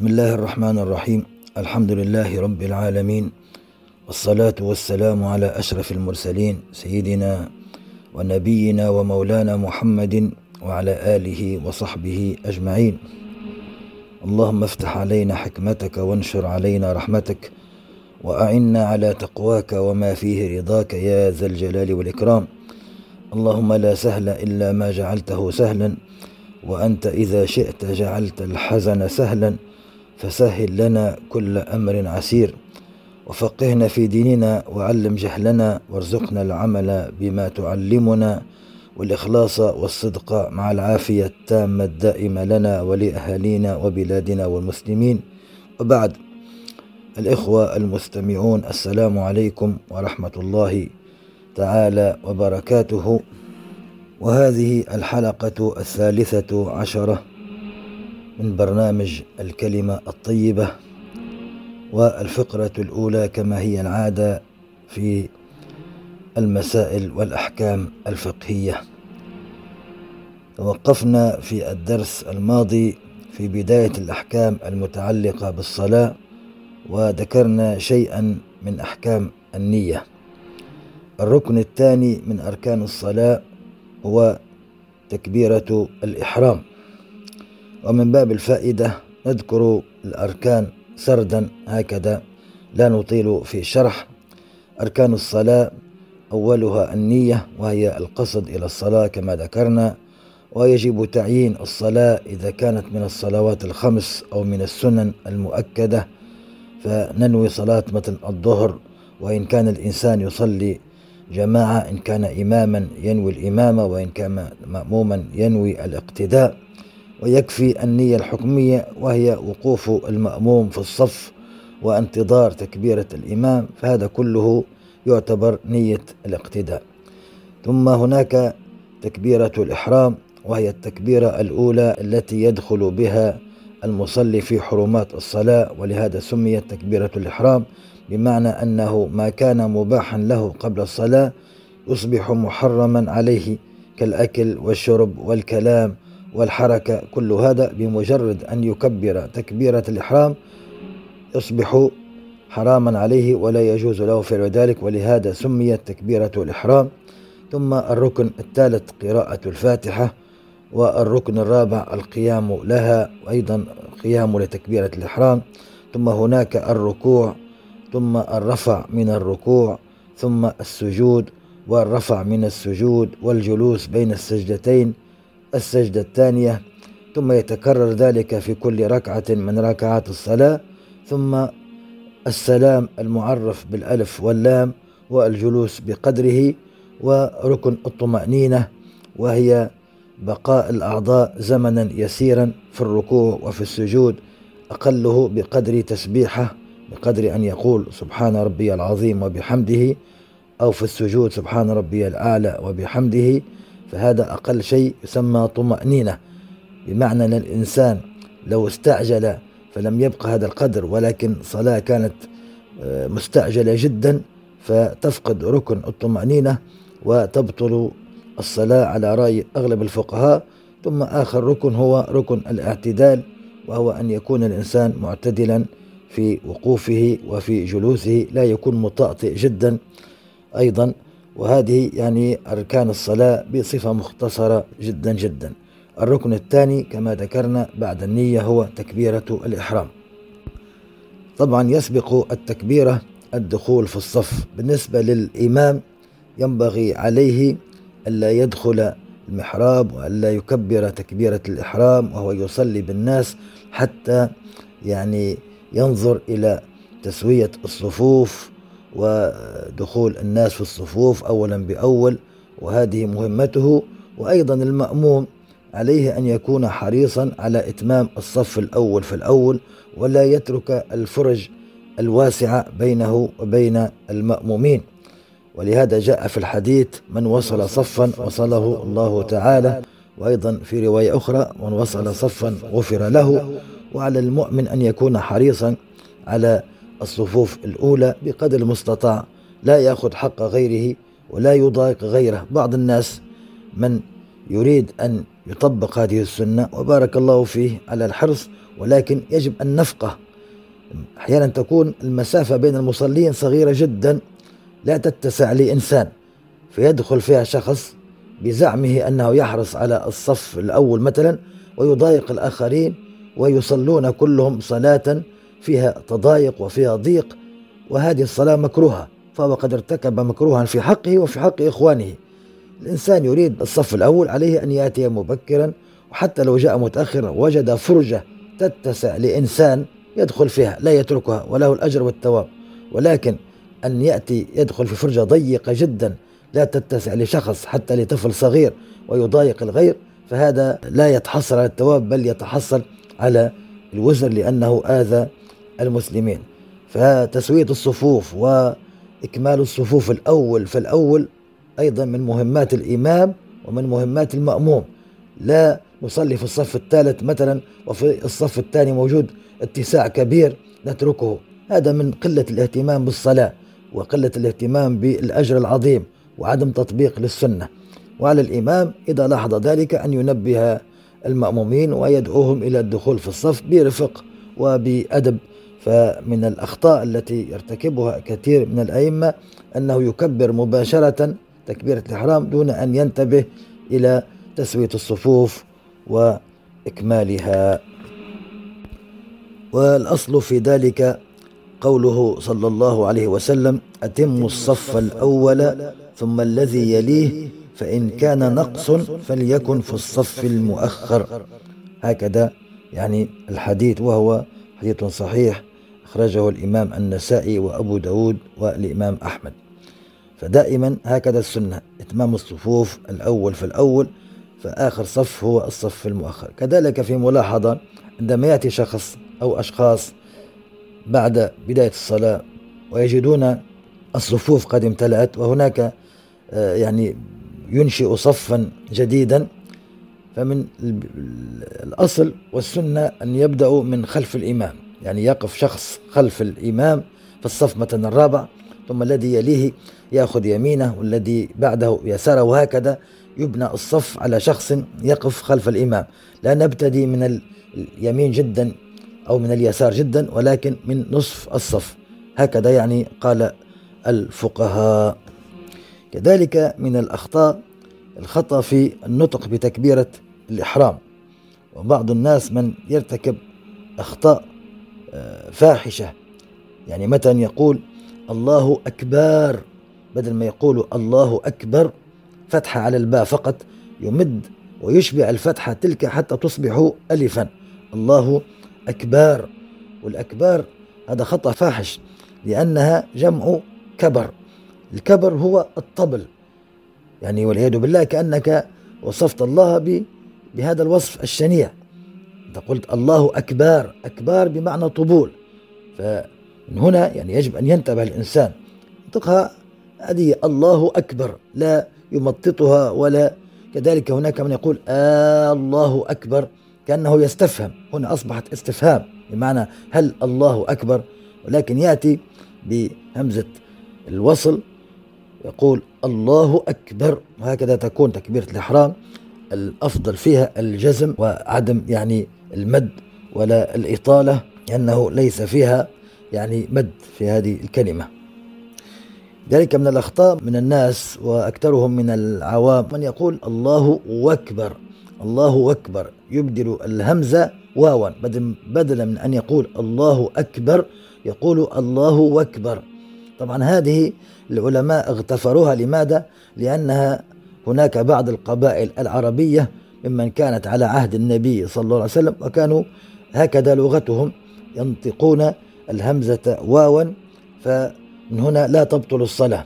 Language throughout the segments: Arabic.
بسم الله الرحمن الرحيم الحمد لله رب العالمين والصلاة والسلام على أشرف المرسلين سيدنا ونبينا ومولانا محمد وعلى آله وصحبه أجمعين اللهم افتح علينا حكمتك وانشر علينا رحمتك وأعنا على تقواك وما فيه رضاك يا ذا الجلال والإكرام اللهم لا سهل إلا ما جعلته سهلا وأنت إذا شئت جعلت الحزن سهلا فسهل لنا كل أمر عسير. وفقهنا في ديننا وعلم جهلنا وارزقنا العمل بما تعلمنا والإخلاص والصدق مع العافية التامة الدائمة لنا ولأهالينا وبلادنا والمسلمين. وبعد الإخوة المستمعون السلام عليكم ورحمة الله تعالى وبركاته. وهذه الحلقة الثالثة عشرة. من برنامج الكلمة الطيبة والفقرة الأولى كما هي العادة في المسائل والأحكام الفقهية. توقفنا في الدرس الماضي في بداية الأحكام المتعلقة بالصلاة وذكرنا شيئا من أحكام النية. الركن الثاني من أركان الصلاة هو تكبيرة الإحرام. ومن باب الفائدة نذكر الأركان سردا هكذا. لا نطيل في الشرح أركان الصلاة أولها النية وهي القصد إلى الصلاة كما ذكرنا. ويجب تعيين الصلاة إذا كانت من الصلوات الخمس أو من السنن المؤكدة. فننوي صلاة مثل الظهر وإن كان الإنسان يصلي جماعة إن كان إماما ينوي الإمامة وإن كان مأموما ينوي الاقتداء. ويكفي النية الحكمية وهي وقوف المأموم في الصف وانتظار تكبيرة الإمام فهذا كله يعتبر نية الاقتداء. ثم هناك تكبيرة الإحرام وهي التكبيرة الأولى التي يدخل بها المصلي في حرمات الصلاة ولهذا سميت تكبيرة الإحرام بمعنى أنه ما كان مباحا له قبل الصلاة يصبح محرما عليه كالأكل والشرب والكلام والحركة كل هذا بمجرد أن يكبر تكبيرة الإحرام يصبح حراما عليه ولا يجوز له فعل ذلك ولهذا سميت تكبيرة الإحرام. ثم الركن الثالث قراءة الفاتحة والركن الرابع القيام لها وأيضا قيام لتكبيرة الإحرام. ثم هناك الركوع ثم الرفع من الركوع ثم السجود والرفع من السجود والجلوس بين السجدتين. السجدة الثانية ثم يتكرر ذلك في كل ركعة من ركعات الصلاة ثم السلام المعرف بالألف واللام والجلوس بقدره وركن الطمأنينة وهي بقاء الأعضاء زمنا يسيرا في الركوع وفي السجود أقله بقدر تسبيحة بقدر أن يقول سبحان ربي العظيم وبحمده أو في السجود سبحان ربي الأعلى وبحمده فهذا أقل شيء يسمى طمأنينة. بمعنى أن الإنسان لو استعجل فلم يبقى هذا القدر ولكن صلاة كانت آه، مستعجلة جدا فتفقد ركن الطمأنينة وتبطل الصلاة على رأي أغلب الفقهاء. ثم آخر ركن هو ركن الاعتدال وهو أن يكون الإنسان معتدلا في وقوفه وفي جلوسه لا يكون مطأطئ جدا. أيضا وهذه يعني أركان الصلاة بصفة مختصرة جدا جدا. الركن الثاني كما ذكرنا بعد النية هو تكبيرة الإحرام. طبعا يسبق التكبيرة الدخول في الصف. بالنسبة للإمام ينبغي عليه ألا يدخل المحراب وألا يكبر تكبيرة الإحرام وهو يصلي بالناس حتى يعني ينظر إلى تسوية الصفوف ودخول الناس في الصفوف أولا بأول وهذه مهمته. وأيضا المأموم عليه أن يكون حريصا على إتمام الصف الأول في الأول ولا يترك الفرج الواسعة بينه وبين المأمومين. ولهذا جاء في الحديث من وصل صفا وصله الله تعالى. وأيضا في رواية أخرى من وصل صفا غفر له. وعلى المؤمن أن يكون حريصا على الصفوف الأولى بقدر المستطاع لا يأخذ حق غيره ولا يضايق غيره. بعض الناس من يريد أن يطبق هذه السنة وبارك الله فيه على الحرص ولكن يجب أن نفقه. أحيانا تكون المسافة بين المصلين صغيرة جدا لا تتسع لإنسان فيدخل فيها شخص بزعمه أنه يحرص على الصف الأول مثلا ويضايق الآخرين ويصلون كلهم صلاة فيها تضايق وفيها ضيق وهذه الصلاة مكروهة فهو قد ارتكب مكروها في حقه وفي حق إخوانه. الإنسان يريد الصف الأول عليه أن يأتي مبكرا وحتى لو جاء متأخرا وجد فرجة تتسع لإنسان يدخل فيها لا يتركها وله الأجر والثواب. ولكن أن يأتي يدخل في فرجة ضيقة جدا لا تتسع لشخص حتى لطفل صغير ويضايق الغير فهذا لا يتحصل على الثواب بل يتحصل على الوزر لأنه آذى المسلمين. فتسوية الصفوف وإكمال الصفوف الأول فالأول أيضا من مهمات الإمام ومن مهمات المأموم. لا نصلي في الصف الثالث مثلا وفي الصف الثاني موجود اتساع كبير نتركه. هذا من قلة الاهتمام بالصلاة وقلة الاهتمام بالأجر العظيم وعدم تطبيق للسنة. وعلى الإمام إذا لاحظ ذلك أن ينبه المأمومين ويدعوهم إلى الدخول في الصف برفق وبأدب فمن الأخطاء التي يرتكبها كثير من الأئمة أنه يكبر مباشرة تكبيرة الإحرام دون أن ينتبه إلى تسوية الصفوف وإكمالها. والأصل في ذلك قوله صلى الله عليه وسلم أتم الصف الأول ثم الذي يليه فإن كان نقص فليكن في الصف المؤخر. هكذا يعني الحديث وهو حديث صحيح. أخرجه الإمام النسائي وأبو داود والإمام أحمد. فدائما هكذا السنة إتمام الصفوف الأول في الأول فآخر صف هو الصف المؤخر. كذلك في ملاحظة عندما يأتي شخص أو أشخاص بعد بداية الصلاة ويجدون الصفوف قد امتلأت وهناك آه، يعني ينشئ صفا جديدا فمن الأصل والسنة أن يبدأوا من خلف الإمام. يعني يقف شخص خلف الإمام في الصف مثلا الرابع ثم الذي يليه يأخذ يمينه والذي بعده يساره وهكذا يبنى الصف على شخص يقف خلف الإمام. لا نبتدي من اليمين جدا أو من اليسار جدا ولكن من نصف الصف. هكذا يعني قال الفقهاء. كذلك من الأخطاء الخطأ في النطق بتكبيرة الإحرام. وبعض الناس من يرتكب أخطاء فاحشة. يعني مثلا يقول الله أكبر؟ بدل ما يقول الله أكبر فتحة على الباء فقط يمد ويشبع الفتحة تلك حتى تصبح ألفا. الله أكبار والأكبار هذا خطأ فاحش لأنها جمع كبر. الكبر هو الطبل. يعني والعياذ بالله كأنك وصفت الله بهذا الوصف الشنيع. أنت قلت الله أكبار أكبار بمعنى طبول. فمن هنا يعني يجب أن ينتبه الإنسان. ينطقها هذه الله أكبر لا يمططها ولا كذلك هناك من يقول آه الله أكبر كأنه يستفهم. هنا أصبحت استفهام بمعنى هل الله أكبر؟ ولكن يأتي بهمزة الوصل يقول الله أكبر وهكذا تكون تكبيرة الإحرام. الأفضل فيها الجزم وعدم يعني المد ولا الإطالة لأنه ليس فيها يعني مد في هذه الكلمة. ذلك من الأخطاء من الناس وأكثرهم من العوام. من يقول الله أكبر الله أكبر يبدل الهمزة واوا. بدلا من أن يقول الله أكبر يقول الله أكبر. طبعا هذه العلماء اغتفروها. لماذا؟ لأنها هناك بعض القبائل العربية ممن كانت على عهد النبي صلى الله عليه وسلم وكانوا هكذا لغتهم ينطقون الهمزة واوا فمن هنا لا تبطل الصلاة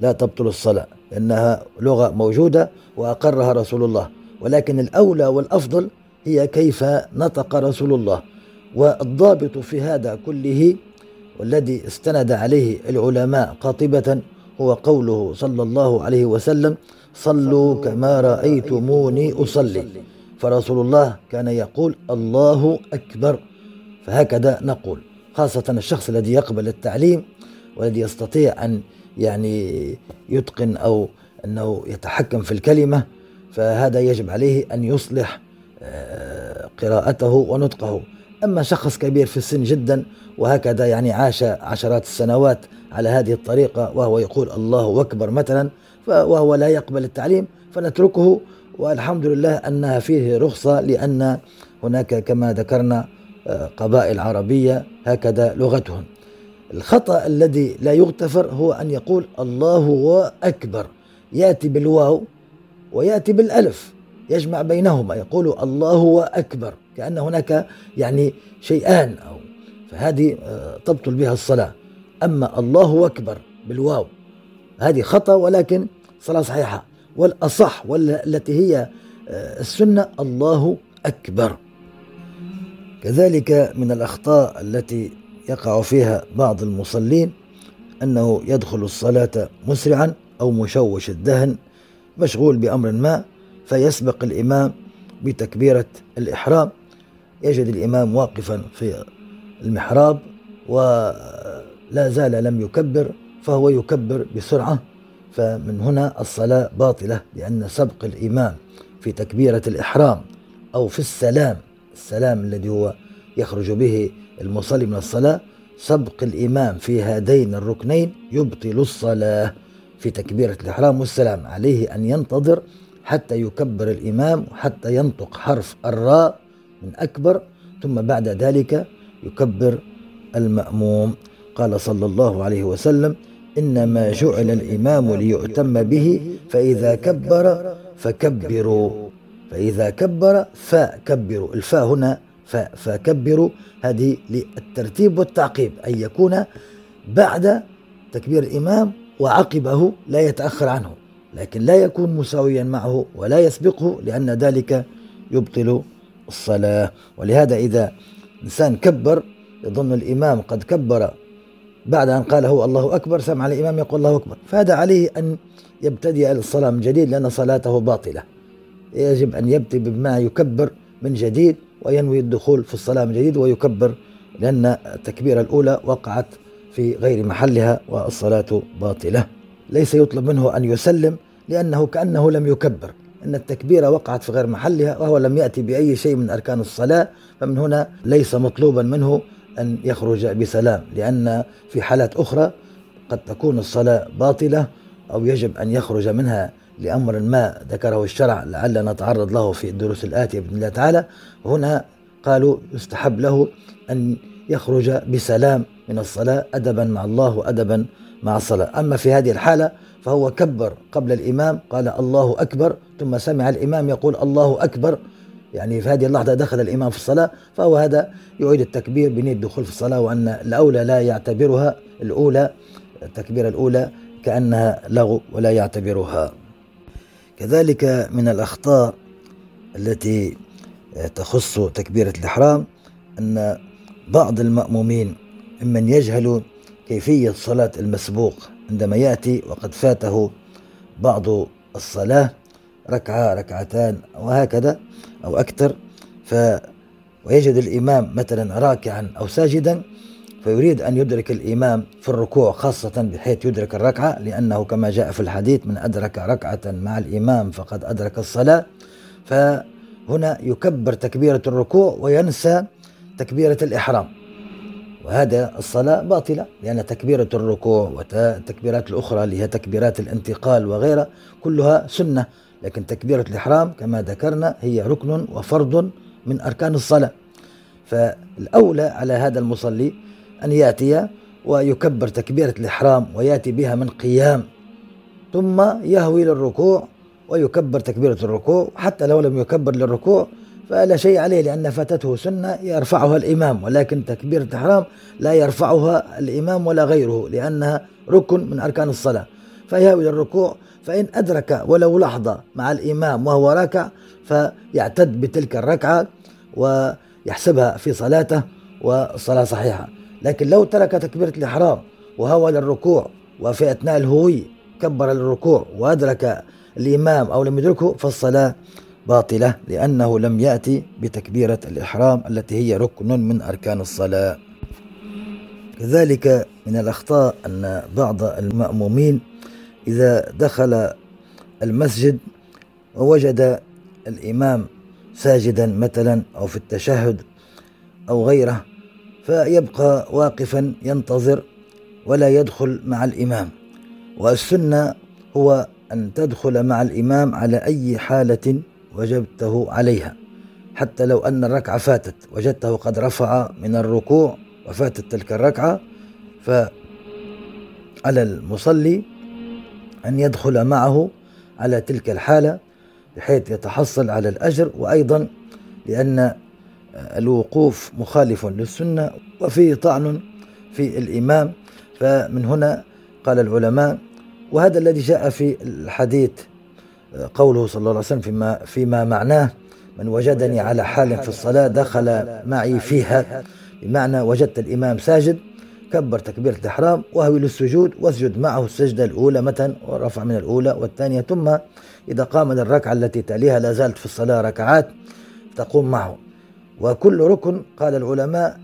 لا تبطل الصلاة لأنها لغة موجودة وأقرها رسول الله ولكن الأولى والأفضل هي كيف نطق رسول الله والضابط في هذا كله والذي استند عليه العلماء قاطبة هو قوله صلى الله عليه وسلم صلوا كما رأيتموني أصلي. فرسول الله كان يقول الله أكبر. فهكذا نقول خاصة الشخص الذي يقبل التعليم والذي يستطيع أن يعني يتقن أو أنه يتحكم في الكلمة فهذا يجب عليه أن يصلح آه، قراءته ونطقه. أما شخص كبير في السن جدا وهكذا يعني عاش عشرات السنوات على هذه الطريقة وهو يقول الله أكبر مثلا وهو لا يقبل التعليم فنتركه والحمد لله أنها فيه رخصة لأن هناك كما ذكرنا آه، قبائل عربية هكذا لغتهم. الخطأ الذي لا يغتفر هو أن يقول الله أكبر. يأتي بالواو ويأتي بالألف يجمع بينهما يقول الله أكبر كأن هناك يعني شيئان أو فهذه آه، تبطل بها الصلاة. أما الله أكبر بالواو هذه خطأ ولكن صلاة صحيحة. والأصح والتي هي آه، السنة الله أكبر. كذلك من الأخطاء التي يقع فيها بعض المصلين أنه يدخل الصلاة مسرعا أو مشوش الذهن مشغول بأمر ما فيسبق الإمام بتكبيرة الإحرام. يجد الإمام واقفا في المحراب ولا زال لم يكبر فهو يكبر بسرعة. فمن هنا الصلاة باطلة لأن سبق الإمام في تكبيرة الإحرام أو في السلام السلام الذي هو يخرج به المصلي من الصلاة سبق الإمام في هذين الركنين يبطل الصلاة في تكبيرة الإحرام والسلام عليه أن ينتظر حتى يكبر الإمام حتى ينطق حرف الراء من أكبر ثم بعد ذلك يكبر المأموم. قال صلى الله عليه وسلم إنما جعل الإمام ليؤتم به فإذا كبر فكبروا. فإذا كبر فكبروا. الفاء هنا فكبروا. هذه للترتيب والتعقيب أن يكون بعد تكبير الإمام وعقبه لا يتأخر عنه لكن لا يكون مساويا معه ولا يسبقه لأن ذلك يبطل الصلاة. ولهذا إذا إنسان كبر يظن الإمام قد كبر بعد أن قال هو الله أكبر سمع الإمام يقول الله أكبر. فهذا عليه أن يبتدئ الصلاة من جديد لأن صلاته باطلة. يجب أن يبتدئ بما يكبر من جديد وينوي الدخول في الصلاة من جديد ويكبر لأن التكبيرة الأولى وقعت في غير محلها والصلاة باطلة. ليس يطلب منه أن يسلم لأنه كأنه لم يكبر. أن التكبيرة وقعت في غير محلها وهو لم يأتي بأي شيء من أركان الصلاة فمن هنا ليس مطلوبا منه أن يخرج بسلام لأن في حالات أخرى قد تكون الصلاة باطلة أو يجب أن يخرج منها لأمر ما ذكره الشرع لعلنا نتعرض له في الدروس الآتية بإذن الله تعالى. هنا قالوا يستحب له أن يخرج بسلام من الصلاة أدبا مع الله وأدبا مع الصلاة. أما في هذه الحالة فهو كبر قبل الإمام قال الله أكبر ثم سمع الإمام يقول الله أكبر يعني في هذه اللحظة دخل الإمام في الصلاة فهو هذا يعيد التكبير بنية الدخول في الصلاة وأن الأولى لا يعتبرها الأولى التكبيرة الأولى كأنها لغو ولا يعتبرها. كذلك من الأخطاء التي تخص تكبيرة الإحرام أن بعض المأمومين ممن يجهل كيفية صلاة المسبوق عندما يأتي وقد فاته بعض الصلاة ركعة ركعتان وهكذا أو أكثر. ف ويجد الإمام مثلا راكعا أو ساجدا فيريد أن يدرك الإمام في الركوع خاصة بحيث يدرك الركعة لأنه كما جاء في الحديث من أدرك ركعة مع الإمام فقد أدرك الصلاة. فهنا يكبر تكبيرة الركوع وينسى تكبيرة الإحرام. وهذا الصلاة باطلة لأن تكبيرة الركوع والتكبيرات الأخرى اللي هي تكبيرات الانتقال وغيرها كلها سنة. لكن تكبيرة الإحرام كما ذكرنا هي ركن وفرض من أركان الصلاة. فالأولى على هذا المصلي أن يأتي ويكبر تكبيرة الإحرام ويأتي بها من قيام ثم يهوي للركوع ويكبر تكبيرة الركوع. حتى لو لم يكبر للركوع فلا شيء عليه لأن فاتته سنة يرفعها الإمام ولكن تكبيرة الإحرام لا يرفعها الإمام ولا غيره لأنها ركن من أركان الصلاة. فيهوي للركوع فإن أدرك ولو لحظة مع الإمام وهو راكع فيعتد بتلك الركعة ويحسبها في صلاته والصلاة صحيحة. لكن لو ترك تكبيرة الإحرام وهوى للركوع وفي أثناء الهوي كبر للركوع وأدرك الإمام أو لم يدركه فالصلاة باطلة لأنه لم يأتي بتكبيرة الإحرام التي هي ركن من أركان الصلاة. كذلك من الأخطاء أن بعض المأمومين إذا دخل المسجد ووجد الإمام ساجدا مثلا أو في التشهد أو غيره فيبقى واقفا ينتظر ولا يدخل مع الإمام. والسنة هو أن تدخل مع الإمام على أي حالة وجبته عليها حتى لو أن الركعة فاتت وجدته قد رفع من الركوع وفاتت تلك الركعة فعلى المصلي أن يدخل معه على تلك الحالة بحيث يتحصل على الأجر وأيضا لأن الوقوف مخالف للسنة وفيه طعن في الإمام. فمن هنا قال العلماء وهذا الذي جاء في الحديث قوله صلى الله عليه وسلم فيما, فيما معناه من وجدني على حال في الصلاة دخل معي فيها. بمعنى وجدت الإمام ساجد كبر تكبيرة الإحرام وهو للسجود واسجد معه السجدة الأولى مثلا ورفع من الأولى والثانية ثم إذا قام للركعة التي تليها لا زالت في الصلاة ركعات تقوم معه. وكل ركن قال العلماء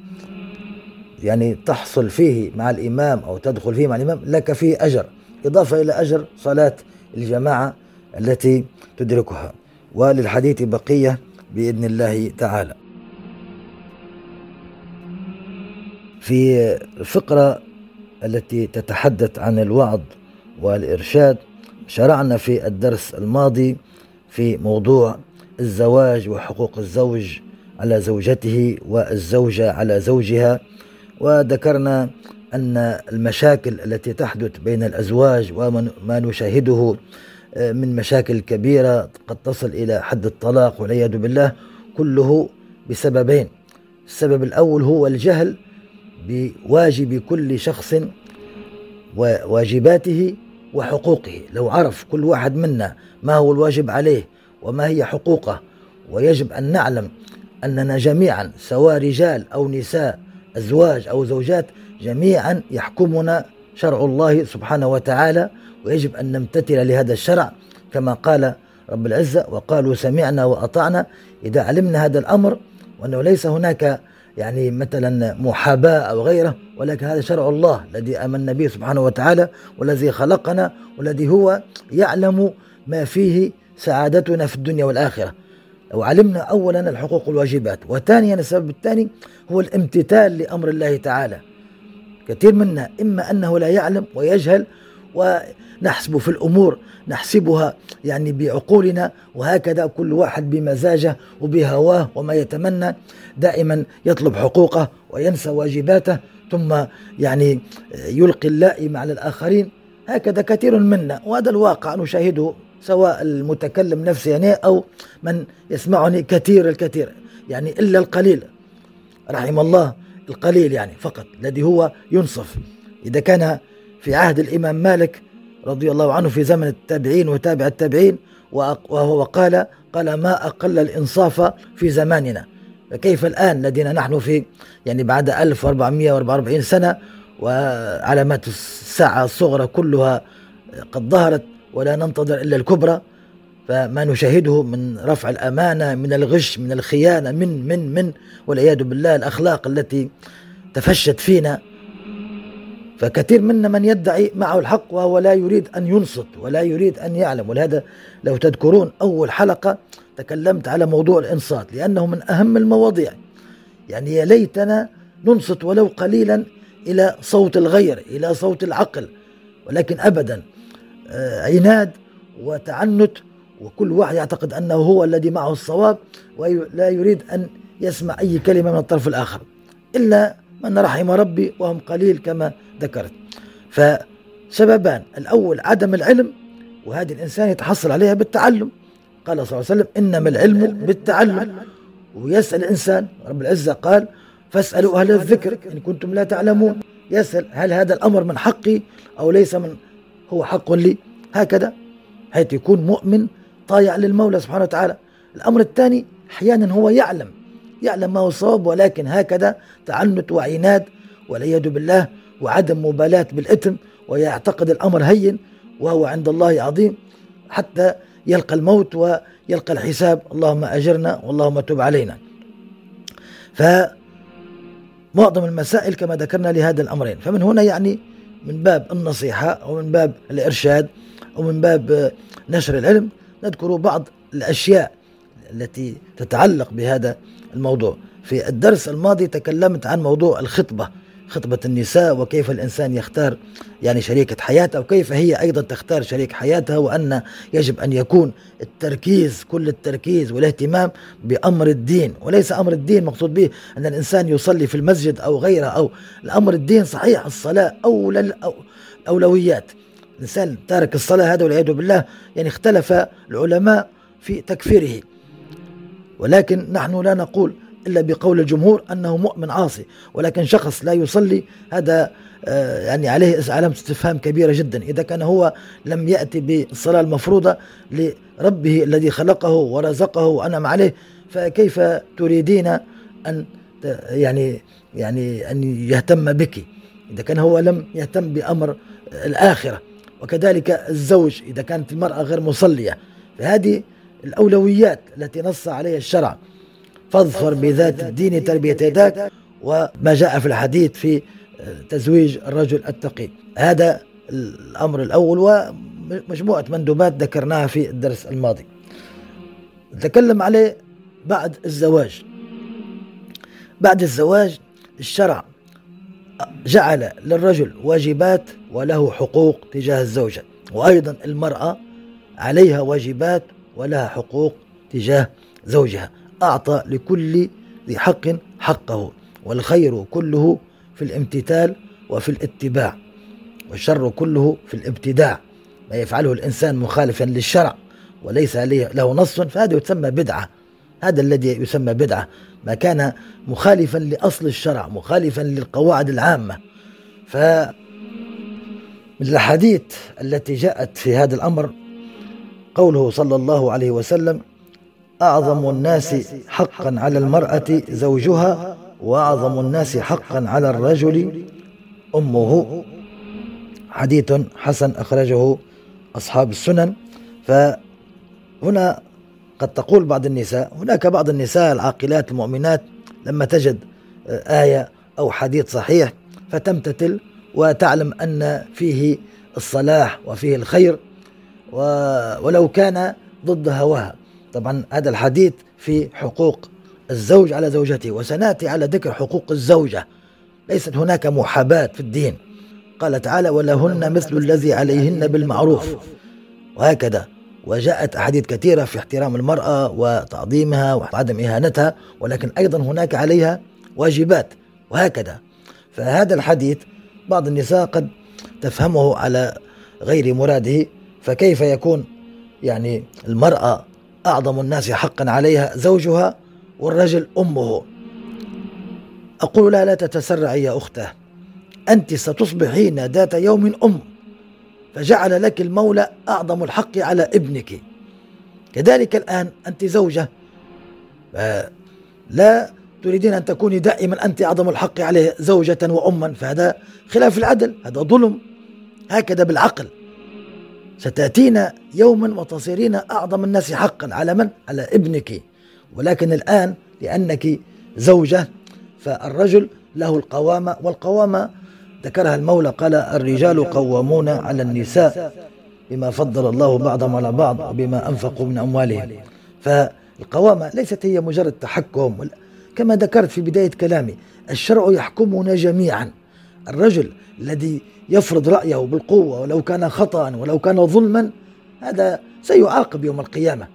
يعني تحصل فيه مع الإمام أو تدخل فيه مع الإمام لك فيه أجر. إضافة إلى أجر صلاة الجماعة التي تدركها. وللحديث بقية بإذن الله تعالى. في الفقرة التي تتحدث عن الوعظ والإرشاد شرعنا في الدرس الماضي في موضوع الزواج وحقوق الزوج على زوجته والزوجة على زوجها وذكرنا أن المشاكل التي تحدث بين الأزواج وما نشاهده آه، من مشاكل كبيرة قد تصل إلى حد الطلاق والعياذ بالله كله بسببين. السبب الأول هو الجهل بواجب كل شخص وواجباته وحقوقه. لو عرف كل واحد منا ما هو الواجب عليه وما هي حقوقه ويجب أن نعلم أننا جميعا سواء رجال أو نساء أزواج أو زوجات جميعا يحكمنا شرع الله سبحانه وتعالى ويجب أن نمتثل لهذا الشرع كما قال رب العزة وقالوا سمعنا وأطعنا. إذا علمنا هذا الأمر وأنه ليس هناك يعني مثلا محاباة أو غيره ولكن هذا شرع الله الذي آمنا به سبحانه وتعالى والذي خلقنا والذي هو يعلم ما فيه سعادتنا في الدنيا والآخرة. وعلمنا أولا الحقوق والواجبات وثانيا السبب الثاني هو الامتثال لأمر الله تعالى. كثير منا إما أنه لا يعلم ويجهل ونحسب في الأمور نحسبها يعني بعقولنا وهكذا كل واحد بمزاجه وبهواه وما يتمنى دائما يطلب حقوقه وينسى واجباته ثم يعني يلقي اللائم على الآخرين. هكذا كثير منا وهذا الواقع نشاهده سواء المتكلم نفسه يعني أو من يسمعني كثير الكثير يعني إلا القليل رحم الله القليل يعني فقط الذي هو ينصف. إذا كان في عهد الإمام مالك رضي الله عنه في زمن التابعين وتابع التابعين وهو قال قال ما أقل الإنصاف في زماننا. فكيف الآن الذين نحن في يعني بعد 1444 سنة وعلامات الساعة الصغرى كلها قد ظهرت ولا ننتظر إلا الكبرى فما نشاهده من رفع الأمانة من الغش من الخيانة من من من والعياذ بالله الأخلاق التي تفشت فينا فكثير منا من يدعي معه الحق وهو لا يريد أن ينصت ولا يريد أن يعلم. ولهذا لو تذكرون أول حلقة تكلمت على موضوع الإنصات لأنه من أهم المواضيع. يعني يا ليتنا ننصت ولو قليلا إلى صوت الغير إلى صوت العقل. ولكن أبدا آه، عناد وتعنت وكل واحد يعتقد أنه هو الذي معه الصواب ولا يريد أن يسمع أي كلمة من الطرف الآخر. إلا من رحم ربي وهم قليل كما ذكرت. فسببان الأول عدم العلم وهذه الإنسان يتحصل عليها بالتعلم. قال صلى الله عليه وسلم إنما العلم بالتعلم. ويسأل الإنسان رب العزة قال فاسألوا أهل الذكر إن كنتم لا تعلمون. يسأل هل هذا الأمر من حقي أو ليس من هو حق لي؟ هكذا حيث يكون مؤمن طايع للمولى سبحانه وتعالى. الأمر الثاني أحيانا هو يعلم. يعلم ما هو الصواب ولكن هكذا تعنت وعناد والعياذ بالله وعدم مبالاة بالإثم ويعتقد الأمر هين وهو عند الله عظيم حتى يلقى الموت ويلقى الحساب. اللهم أجرنا واللهم تب علينا. فمعظم المسائل كما ذكرنا لهذا الأمرين. فمن هنا يعني من باب النصيحة أو من باب الإرشاد أو من باب نشر العلم نذكر بعض الأشياء التي تتعلق بهذا الموضوع. في الدرس الماضي تكلمت عن موضوع الخطبة. خطبة النساء وكيف الإنسان يختار يعني شريكة حياته وكيف هي أيضا تختار شريك حياتها وأن يجب أن يكون التركيز كل التركيز والاهتمام بأمر الدين. وليس أمر الدين مقصود به أن الإنسان يصلي في المسجد أو غيره أو الأمر الدين صحيح الصلاة أولى الأولويات الإنسان تارك الصلاة هذا والعياذ بالله يعني اختلف العلماء في تكفيره. ولكن نحن لا نقول إلا بقول الجمهور أنه مؤمن عاصي ولكن شخص لا يصلي هذا آه، يعني عليه علامة استفهام كبيرة جدا. إذا كان هو لم يأتي بالصلاة المفروضة لربه الذي خلقه ورزقه وأنعم عليه فكيف تريدين أن يعني يعني أن يهتم بك؟ إذا كان هو لم يهتم بأمر الآخرة. وكذلك الزوج إذا كانت المرأة غير مصلية فهذه الأولويات التي نص عليها الشرع. فاظفر بذات الدين تربية يداك وما جاء في الحديث في تزويج الرجل التقي. هذا الأمر الأول ومجموعة مندوبات ذكرناها في الدرس الماضي. نتكلم عليه بعد الزواج. بعد الزواج الشرع جعل للرجل واجبات وله حقوق تجاه الزوجة وأيضا المرأة عليها واجبات ولها حقوق تجاه زوجها. أعطى لكل ذي حق حقه والخير كله في الامتثال وفي الاتباع والشر كله في الابتداع. ما يفعله الإنسان مخالفا للشرع وليس له نص فهذا يسمى بدعة. هذا الذي يسمى بدعة. ما كان مخالفا لأصل الشرع مخالفا للقواعد العامة. ف من الأحاديث التي جاءت في هذا الأمر قوله صلى الله عليه وسلم أعظم الناس حقا على المرأة زوجها وأعظم الناس حقا على الرجل أمه. حديث حسن أخرجه أصحاب السنن. فهنا قد تقول بعض النساء هناك بعض النساء العاقلات المؤمنات لما تجد آية أو حديث صحيح فتمتثل وتعلم أن فيه الصلاح وفيه الخير ولو كان ضد هواها. طبعا هذا الحديث في حقوق الزوج على زوجته وسنأتي على ذكر حقوق الزوجة. ليست هناك محاباة في الدين. قال تعالى ولهن مثل الذي عليهن بالمعروف وهكذا. وجاءت أحاديث كثيرة في احترام المرأة وتعظيمها وعدم إهانتها ولكن أيضا هناك عليها واجبات. وهكذا. فهذا الحديث بعض النساء قد تفهمه على غير مراده فكيف يكون يعني المرأة أعظم الناس حقا عليها زوجها والرجل أمه. أقول لا لا تتسرعي يا أخته أنت ستصبحين ذات يوم أم فجعل لك المولى أعظم الحق على ابنك. كذلك الآن أنت زوجة لا تريدين أن تكوني دائما أنت أعظم الحق عليه زوجة وأما فهذا خلاف العدل هذا ظلم. هكذا بالعقل. ستأتينا يوما وتصيرين أعظم الناس حقا على من؟ على ابنك. ولكن الآن لأنك زوجة فالرجل له القوامة والقوامة ذكرها المولى قال الرجال قوامون على النساء بما فضل الله بعضهم على بعض وبما أنفقوا من أموالهم. فالقوامة ليست هي مجرد تحكم. كما ذكرت في بداية كلامي الشرع يحكمنا جميعا. الرجل الذي يفرض رأيه بالقوة ولو كان خطأ ولو كان ظلما هذا سيعاقب يوم القيامة.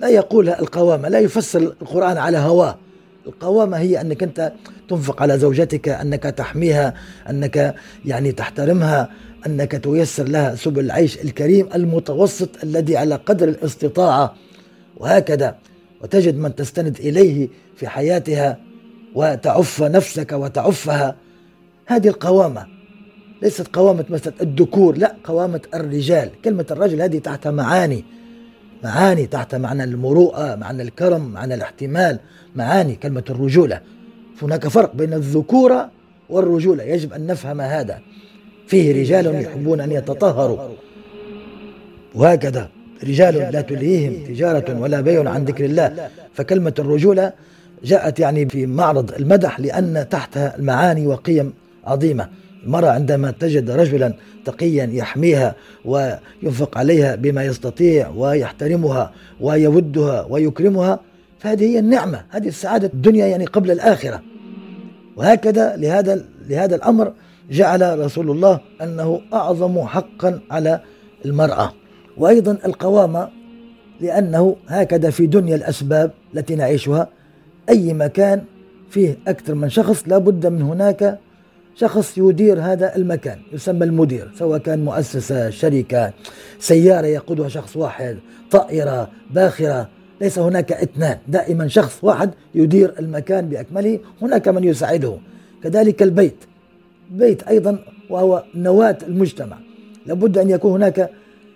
لا يقولها القوامة لا يفسر القرآن على هواه. القوامة هي أنك أنت تنفق على زوجتك أنك تحميها أنك يعني تحترمها أنك تيسر لها سبل العيش الكريم المتوسط الذي على قدر الاستطاعة. وهكذا وتجد من تستند إليه في حياتها وتعف نفسك وتعفها. هذه القوامة ليست قوامة مثلا الذكور لا قوامة الرجال. كلمة الرجل هذه تحت معاني. معاني تحت معنى المروءة معنى الكرم معنى الاحتمال. معاني كلمة الرجولة. هناك فرق بين الذكورة والرجولة. يجب أن نفهم هذا. فيه رجال يحبون أن يتطهروا. وهكذا رجال لا تلهيهم تجارة ولا بيع عن ذكر الله. فكلمة الرجولة جاءت يعني في معرض المدح لأن تحتها المعاني وقيم عظيمة. المرأة عندما تجد رجلا تقيا يحميها وينفق عليها بما يستطيع ويحترمها ويودها ويكرمها فهذه هي النعمة هذه السعادة الدنيا يعني قبل الآخرة. وهكذا لهذا لهذا الأمر جعل رسول الله أنه أعظم حقا على المرأة. وأيضا القوامة لأنه هكذا في دنيا الأسباب التي نعيشها أي مكان فيه أكثر من شخص لابد من هناك شخص يدير هذا المكان يسمى المدير سواء كان مؤسسة شركة سيارة يقودها شخص واحد طائرة باخرة ليس هناك اثنان دائما شخص واحد يدير المكان بأكمله هناك من يساعده. كذلك البيت بيت أيضا وهو نواة المجتمع لابد أن يكون هناك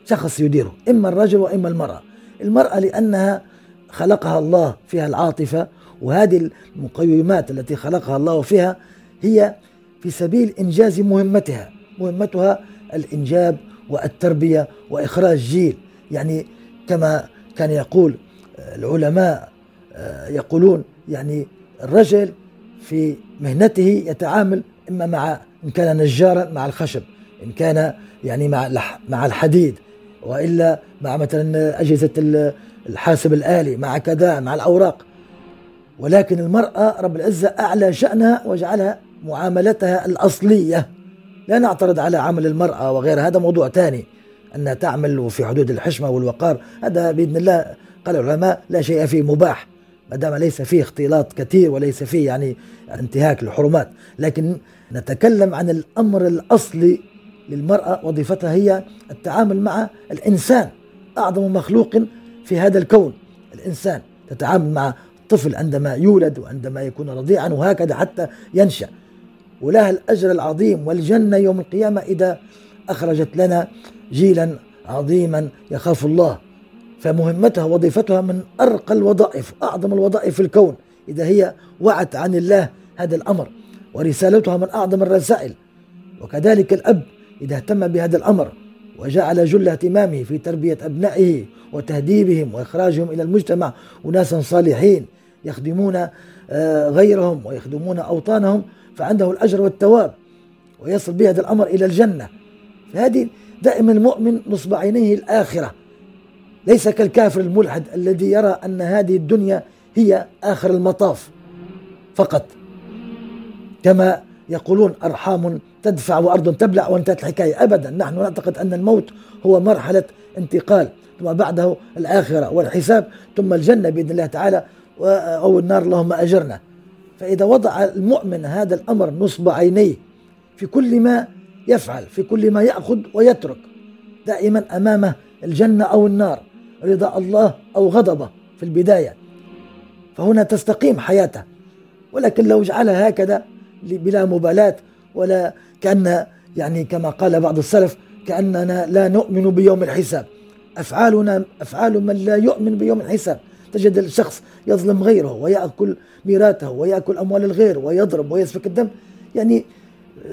شخص يديره إما الرجل وإما المرأة. المرأة لأنها خلقها الله فيها العاطفة وهذه المقيمات التي خلقها الله فيها هي في سبيل إنجاز مهمتها مهمتها الإنجاب والتربية وإخراج جيل. يعني كما كان يقول العلماء آه، يقولون يعني الرجل في مهنته يتعامل إما مع إن كان نجارا مع الخشب إن كان يعني مع مع الحديد وإلا مع مثلا أجهزة الحاسب الآلي مع كذا مع الأوراق. ولكن المرأة رب العزة أعلى شأنها وجعلها معاملتها الأصلية. لا نعترض على عمل المرأة وغير هذا موضوع ثاني أنها تعمل في حدود الحشمة والوقار. هذا بإذن الله قال العلماء لا شيء فيه مباح ما دام ليس فيه اختلاط كثير وليس فيه يعني انتهاك للحرمات. لكن نتكلم عن الأمر الأصلي للمرأة وظيفتها هي التعامل مع الإنسان. أعظم مخلوق في هذا الكون الإنسان. تتعامل مع الطفل عندما يولد وعندما يكون رضيعا وهكذا حتى ينشأ. ولها الأجر العظيم والجنة يوم القيامة إذا أخرجت لنا جيلا عظيما يخاف الله. فمهمتها وظيفتها من أرقى الوظائف أعظم الوظائف في الكون. إذا هي وعت عن الله هذا الأمر ورسالتها من أعظم الرسائل. وكذلك الأب إذا اهتم بهذا الأمر وجعل جل اهتمامه في تربية أبنائه وتهذيبهم وإخراجهم إلى المجتمع أناسا صالحين يخدمون آه، غيرهم ويخدمون أوطانهم فعنده الأجر والثواب ويصل بهذا الأمر إلى الجنة. فهذه دائما المؤمن نصب عينيه الآخرة ليس كالكافر الملحد الذي يرى أن هذه الدنيا هي آخر المطاف فقط. كما يقولون أرحام تدفع وأرض تبلع وانتهت الحكاية أبدا نحن نعتقد أن الموت هو مرحلة انتقال ثم بعده الآخرة والحساب ثم الجنة بإذن الله تعالى أو النار اللهم أجرنا. فإذا وضع المؤمن هذا الأمر نصب عينيه في كل ما يفعل في كل ما يأخذ ويترك دائما أمامه الجنة أو النار رضا الله أو غضبه في البداية. فهنا تستقيم حياته ولكن لو جعلها هكذا بلا مبالاة ولا كأن يعني كما قال بعض السلف كأننا لا نؤمن بيوم الحساب. أفعالنا أفعال من لا يؤمن بيوم الحساب. تجد الشخص يظلم غيره ويأكل ميراثه ويأكل أموال الغير ويضرب ويسفك الدم؟ يعني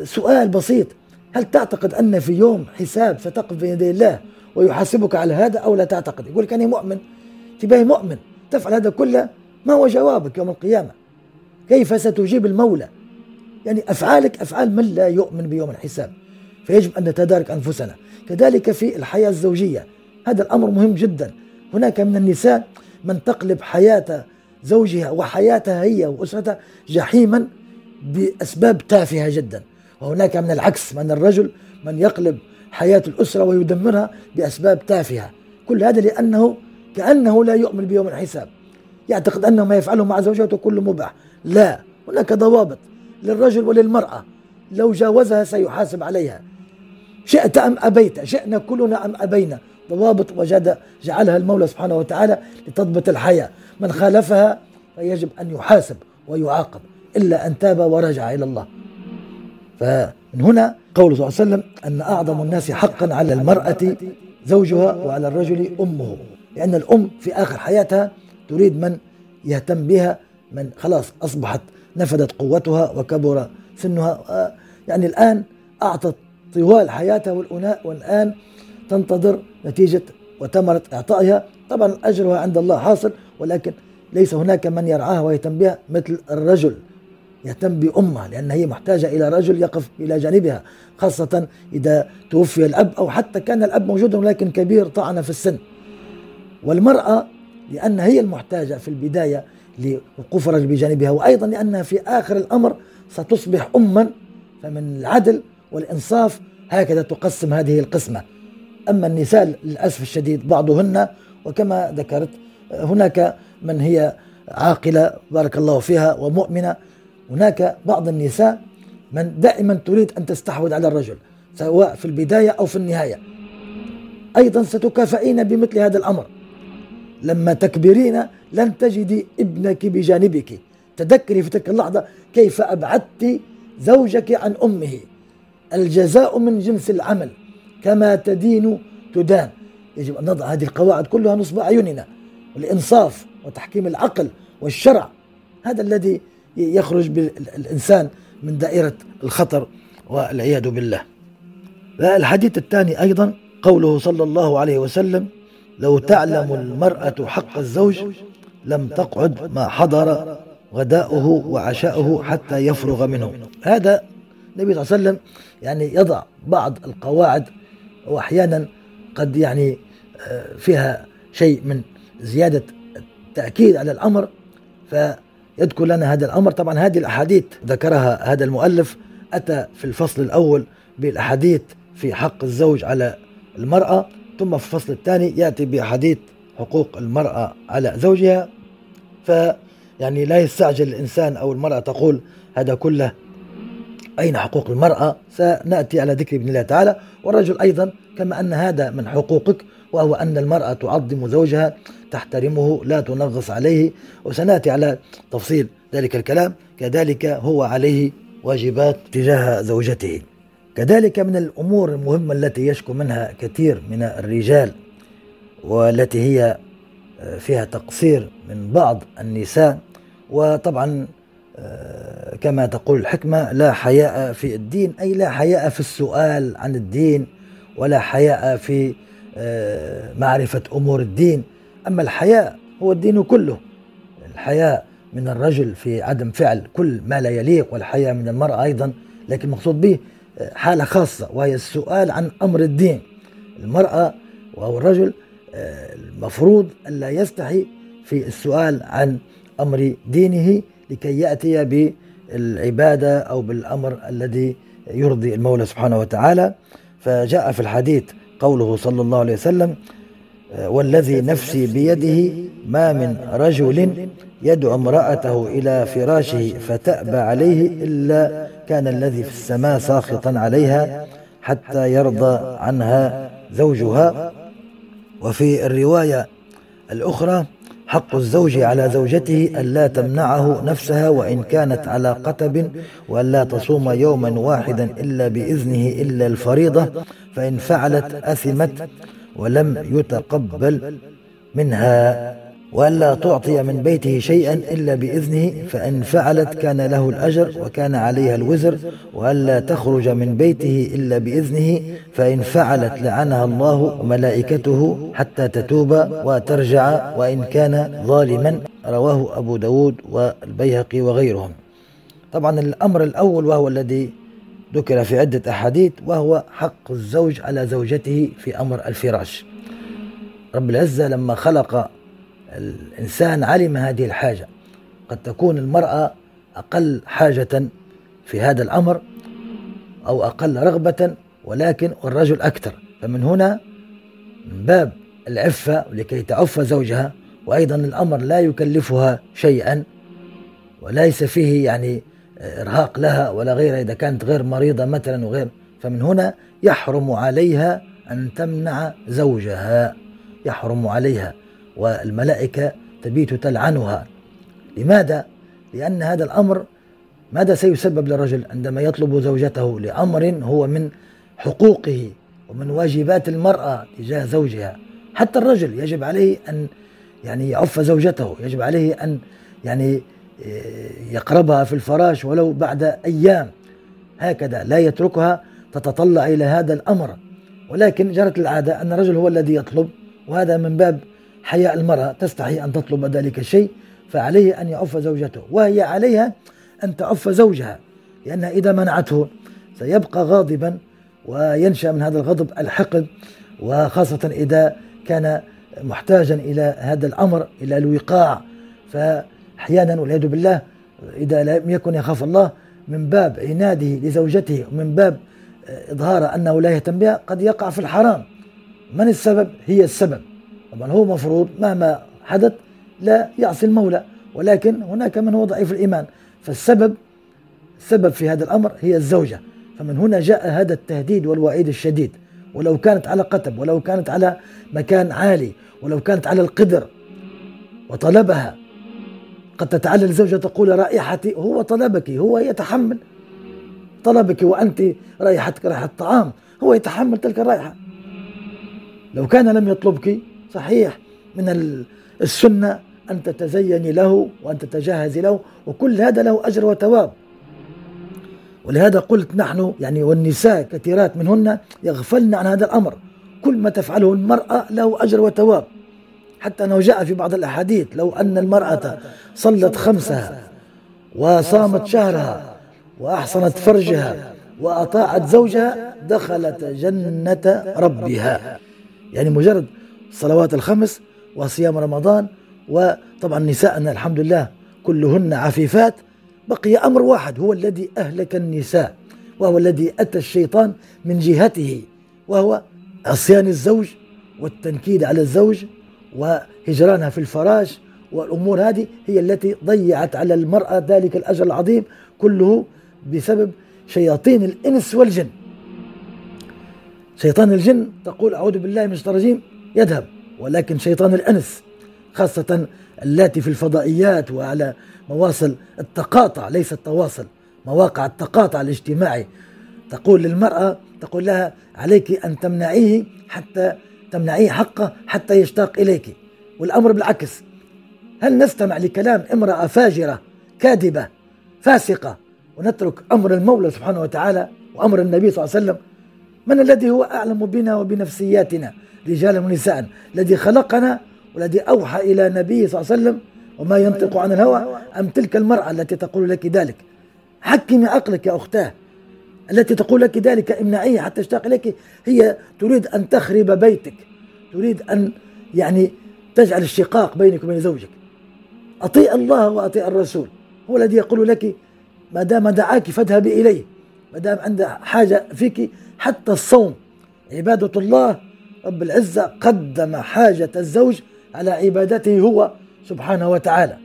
سؤال بسيط. هل تعتقد أن في يوم حساب ستقف بين يدي الله ويحاسبك على هذا أو لا تعتقد؟ يقول لك أنا مؤمن. تبقى مؤمن. تفعل هذا كله ما هو جوابك يوم القيامة؟ كيف ستجيب المولى؟ يعني أفعالك أفعال من لا يؤمن بيوم الحساب. فيجب أن نتدارك أنفسنا. كذلك في الحياة الزوجية. هذا الأمر مهم جدا. هناك من النساء من تقلب حياة زوجها وحياتها هي وأسرتها جحيما بأسباب تافهة جدا. وهناك من العكس من الرجل من يقلب حياة الأسرة ويدمرها بأسباب تافهة. كل هذا لأنه كأنه لا يؤمن بيوم الحساب. يعتقد أن ما يفعله مع زوجته كله مباح. لا هناك ضوابط للرجل وللمرأة. لو جاوزها سيحاسب عليها. شئت أم أبيت شئنا كلنا أم أبينا. ضوابط وجد جعلها المولى سبحانه وتعالى لتضبط الحياة. من خالفها فيجب أن يحاسب ويعاقب إلا أن تاب ورجع إلى الله. فمن هنا قول صلى الله عليه وسلم أن أعظم الناس حقا على المرأة زوجها وعلى الرجل أمه. لأن الأم في آخر حياتها تريد من يهتم بها من خلاص أصبحت نفدت قوتها وكبر سنها. يعني الآن أعطت طوال حياتها والآن تنتظر نتيجة وثمرة إعطائها. طبعا أجرها عند الله حاصل ولكن ليس هناك من يرعاها ويهتم بها مثل الرجل يهتم بأمها لأن هي محتاجة إلى رجل يقف إلى جانبها خاصة إذا توفي الأب أو حتى كان الأب موجودا ولكن كبير طعن في السن. والمرأة لأن هي المحتاجة في البداية لوقوف الرجل بجانبها وأيضا لأنها في آخر الأمر ستصبح أما فمن العدل والإنصاف هكذا تقسم هذه القسمة. أما النساء للأسف الشديد بعضهن وكما ذكرت هناك من هي عاقلة بارك الله فيها ومؤمنة. هناك بعض النساء من دائما تريد أن تستحوذ على الرجل سواء في البداية أو في النهاية. أيضا ستكافئين بمثل هذا الأمر. لما تكبرين لن تجدي ابنك بجانبك. تذكري في تلك اللحظة كيف أبعدت زوجك عن أمه. الجزاء من جنس العمل. كما تدين تدان. يجب أن نضع هذه القواعد كلها نصب أعيننا. الإنصاف وتحكيم العقل والشرع. هذا الذي يخرج بالإنسان من دائرة الخطر والعياذ بالله. الحديث الثاني أيضا قوله صلى الله عليه وسلم لو تعلم المرأة حق الزوج لم تقعد ما حضر غداؤه وعشاؤه حتى يفرغ منه. هذا النبي صلى الله عليه وسلم يعني يضع بعض القواعد وأحيانا قد يعني آه، فيها شيء من زيادة التأكيد على الأمر فيذكر لنا هذا الأمر. طبعا هذه الأحاديث ذكرها هذا المؤلف أتى في الفصل الأول بالأحاديث في حق الزوج على المرأة ثم في الفصل الثاني يأتي بأحاديث حقوق المرأة على زوجها. ف يعني لا يستعجل الإنسان أو المرأة تقول هذا كله أين حقوق المرأة؟ سنأتي على ذكر بإذن الله تعالى. والرجل أيضا كما أن هذا من حقوقك وهو أن المرأة تعظم زوجها تحترمه لا تنغص عليه. وسنأتي على تفصيل ذلك الكلام. كذلك هو عليه واجبات تجاه زوجته. كذلك من الأمور المهمة التي يشكو منها كثير من الرجال والتي هي فيها تقصير من بعض النساء. وطبعا كما تقول الحكمة لا حياء في الدين أي لا حياء في السؤال عن الدين ولا حياء في آه، معرفة أمور الدين. أما الحياء هو الدين كله. الحياء من الرجل في عدم فعل كل ما لا يليق والحياء من المرأة أيضا لكن مقصود به آه، حالة خاصة وهي السؤال عن أمر الدين. المرأة وهو الرجل المفروض ألا يستحي في السؤال عن أمر دينه لكي يأتي بالعبادة أو بالأمر الذي يرضي المولى سبحانه وتعالى. فجاء في الحديث قوله صلى الله عليه وسلم والذي نفسي بيده ما من رجل يدعو امرأته إلى فراشه فتأبى عليه إلا كان الذي في السماء ساخطا عليها حتى يرضى عنها زوجها. وفي الرواية الأخرى حق الزوج على زوجته ألا تمنعه نفسها وإن كانت على قتب وألا تصوم يوما واحدا إلا بإذنه إلا الفريضة فإن فعلت أثمت ولم يتقبل منها. وألا تعطي من بيته شيئا إلا بإذنه فإن فعلت كان له الأجر وكان عليها الوزر وألا تخرج من بيته إلا بإذنه فإن فعلت لعنها الله وملائكته حتى تتوب وترجع وإن كان ظالما رواه أبو داود والبيهقي وغيرهم. طبعا الأمر الأول وهو الذي ذكر في عدة أحاديث وهو حق الزوج على زوجته في أمر الفراش. رب العزة لما خلق الإنسان علم هذه الحاجة. قد تكون المرأة أقل حاجة في هذا الأمر أو أقل رغبة ولكن الرجل أكثر. فمن هنا من باب العفة ولكي تعف زوجها وأيضا الأمر لا يكلفها شيئا وليس فيه يعني إرهاق لها ولا غيرها إذا كانت غير مريضة مثلا وغير. فمن هنا يحرم عليها أن تمنع زوجها يحرم عليها. والملائكة تبيت تلعنها. لماذا؟ لأن هذا الأمر ماذا سيسبب للرجل عندما يطلب زوجته لأمر هو من حقوقه ومن واجبات المرأة تجاه زوجها. حتى الرجل يجب عليه أن يعني يعف زوجته يجب عليه أن يعني يقربها في الفراش ولو بعد أيام. هكذا لا يتركها تتطلع إلى هذا الأمر. ولكن جرت العادة أن الرجل هو الذي يطلب وهذا من باب حياء المرأة تستحي أن تطلب ذلك الشيء فعليه أن يعف زوجته. وهي عليها أن تعف زوجها لأنها إذا منعته سيبقى غاضبا وينشأ من هذا الغضب الحقد وخاصة إذا كان محتاجا إلى هذا الأمر إلى الوقاع. فأحيانا والعياذ بالله إذا لم يكن يخاف الله من باب عناده لزوجته ومن باب إظهار أنه لا يهتم بها قد يقع في الحرام. من السبب؟ هي السبب. طبعا هو مفروض مهما حدث لا يعصي المولى ولكن هناك من هو ضعيف الإيمان. فالسبب السبب في هذا الأمر هي الزوجة. فمن هنا جاء هذا التهديد والوعيد الشديد. ولو كانت على قتب ولو كانت على مكان عالي ولو كانت على القدر وطلبها قد تتعلل الزوجة تقول رائحتي هو طلبك هو يتحمل. طلبك وأنت رائحتك رائحة الطعام هو يتحمل تلك الرائحة. لو كان لم يطلبك صحيح من السنة أن تتزيني له وأن تتجهزي له وكل هذا له أجر وثواب. ولهذا قلت نحن يعني والنساء كثيرات منهن يغفلن عن هذا الأمر. كل ما تفعله المرأة له أجر وثواب. حتى أنه جاء في بعض الأحاديث لو أن المرأة صلت خمسها وصامت شهرها وأحصنت فرجها وأطاعت زوجها دخلت جنة ربها. يعني مجرد الصلوات الخمس وصيام رمضان وطبعا نساءنا الحمد لله كلهن عفيفات. بقي أمر واحد هو الذي أهلك النساء وهو الذي أتى الشيطان من جهته وهو عصيان الزوج والتنكيد على الزوج وهجرانها في الفراش والأمور هذه هي التي ضيعت على المرأة ذلك الأجر العظيم كله بسبب شياطين الإنس والجن. شيطان الجن تقول أعوذ بالله من الشيطان الرجيم. يذهب ولكن شيطان الأنس خاصة اللاتي في الفضائيات وعلى مواصل التقاطع ليس التواصل مواقع التقاطع الاجتماعي. تقول للمرأة تقول لها عليك أن تمنعيه حتى تمنعيه حقه حتى يشتاق إليك. والأمر بالعكس. هل نستمع لكلام امرأة فاجرة كاذبة فاسقة ونترك أمر المولى سبحانه وتعالى وأمر النبي صلى الله عليه وسلم؟ من الذي هو أعلم بنا وبنفسياتنا؟ رجالا ونساء الذي خلقنا والذي أوحى إلى نبيه صلى الله عليه وسلم وما ينطق عن الهوى أم تلك المرأة التي تقول لك ذلك. حكمي عقلك يا أختاه. التي تقول لك ذلك امنعيه حتى تشتاق إليك. هي تريد أن تخرب بيتك. تريد أن يعني تجعل الشقاق بينك وبين زوجك. أطيع الله وأطيع الرسول. هو الذي يقول لك ما دام دعاك فاذهبي إليه. ما دام عنده حاجة فيك حتى الصوم. عبادة الله رب العزة قدم حاجة الزوج على عبادته هو سبحانه وتعالى.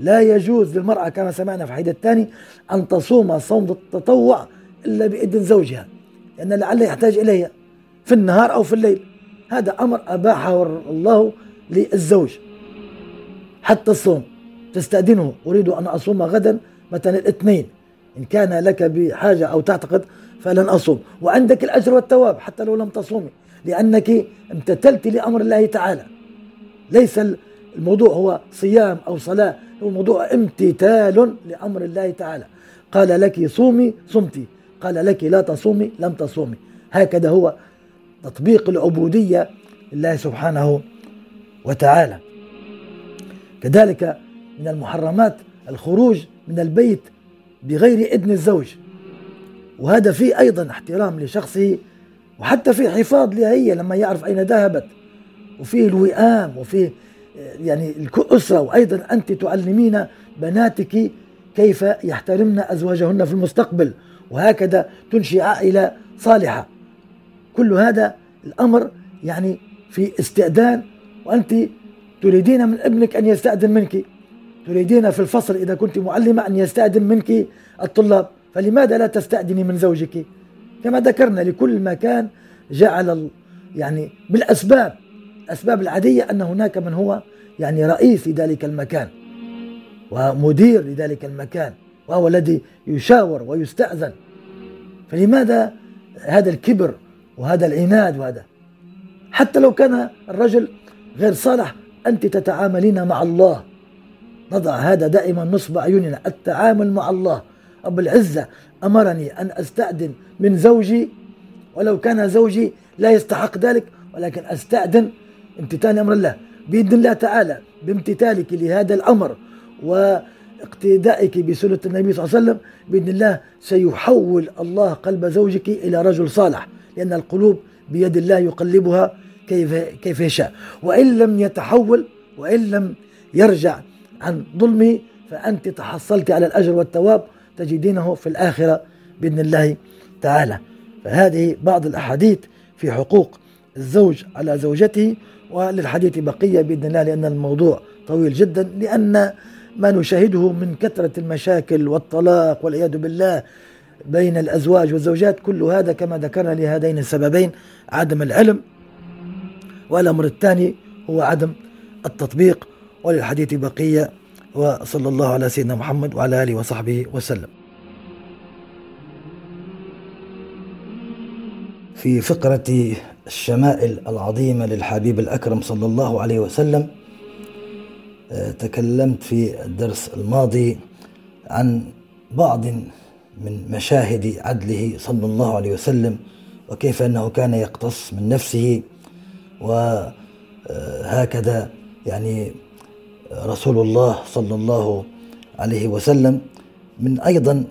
لا يجوز للمرأة كما سمعنا في الحديث الثاني أن تصوم صوم التطوع إلا بإذن زوجها لأن لعل يحتاج إليها في النهار أو في الليل. هذا أمر أباحه الله للزوج. حتى الصوم تستأذنه. أريد أن أصوم غدا مثلا الاثنين. إن كان لك بحاجة أو تعتقد فلن أصوم. وعندك الأجر والثواب حتى لو لم تصومي. لأنك امتثلت لأمر الله تعالى. ليس الموضوع هو صيام أو صلاة هو موضوع امتثال لأمر الله تعالى. قال لك صومي صمتي قال لك لا تصومي لم تصومي. هكذا هو تطبيق العبودية لله سبحانه وتعالى. كذلك من المحرمات الخروج من البيت بغير إذن الزوج. وهذا فيه أيضا احترام لشخصه وحتى في حفاظ لها هي لما يعرف أين ذهبت. وفيه الوئام وفيه يعني الأسرة وأيضا أنت تعلمين بناتك كيف يحترمن أزواجهن في المستقبل. وهكذا تنشئ عائلة صالحة. كل هذا الأمر يعني في استئذان. وأنت تريدين من ابنك أن يستأذن منك. تريدين في الفصل إذا كنت معلمة أن يستأذن منك الطلاب. فلماذا لا تستأذني من زوجك؟ كما ذكرنا لكل مكان جعل يعني بالأسباب الأسباب العادية أن هناك من هو يعني رئيس لذلك المكان ومدير لذلك المكان وهو الذي يشاور ويستأذن. فلماذا هذا الكبر وهذا العناد وهذا؟ حتى لو كان الرجل غير صالح أنت تتعاملين مع الله. نضع هذا دائما نصب أعيننا التعامل مع الله. رب العزة أمرني أن أستأذن من زوجي ولو كان زوجي لا يستحق ذلك ولكن أستأذن امتثال أمر الله. بإذن الله تعالى بامتثالك لهذا الأمر واقتدائك بسنة النبي صلى الله عليه وسلم بإذن الله سيحول الله قلب زوجك إلى رجل صالح لأن القلوب بيد الله يقلبها كيف كيف يشاء. وإن لم يتحول وإن لم يرجع عن ظلمه فأنت تحصلت على الأجر والثواب تجدينه في الآخرة بإذن الله تعالى. فهذه بعض الأحاديث في حقوق الزوج على زوجته وللحديث بقية بإذن الله لأن الموضوع طويل جدا لأن ما نشاهده من كثرة المشاكل والطلاق والعياذ بالله بين الأزواج والزوجات كل هذا كما ذكرنا لهذين السببين عدم العلم والأمر الثاني هو عدم التطبيق وللحديث بقية وصلى الله على سيدنا محمد وعلى آله وصحبه وسلم. في فقرة الشمائل العظيمة للحبيب الأكرم صلى الله عليه وسلم آه، تكلمت في الدرس الماضي عن بعض من مشاهد عدله صلى الله عليه وسلم وكيف أنه كان يقتص من نفسه وهكذا يعني رسول الله صلى الله عليه وسلم من أيضا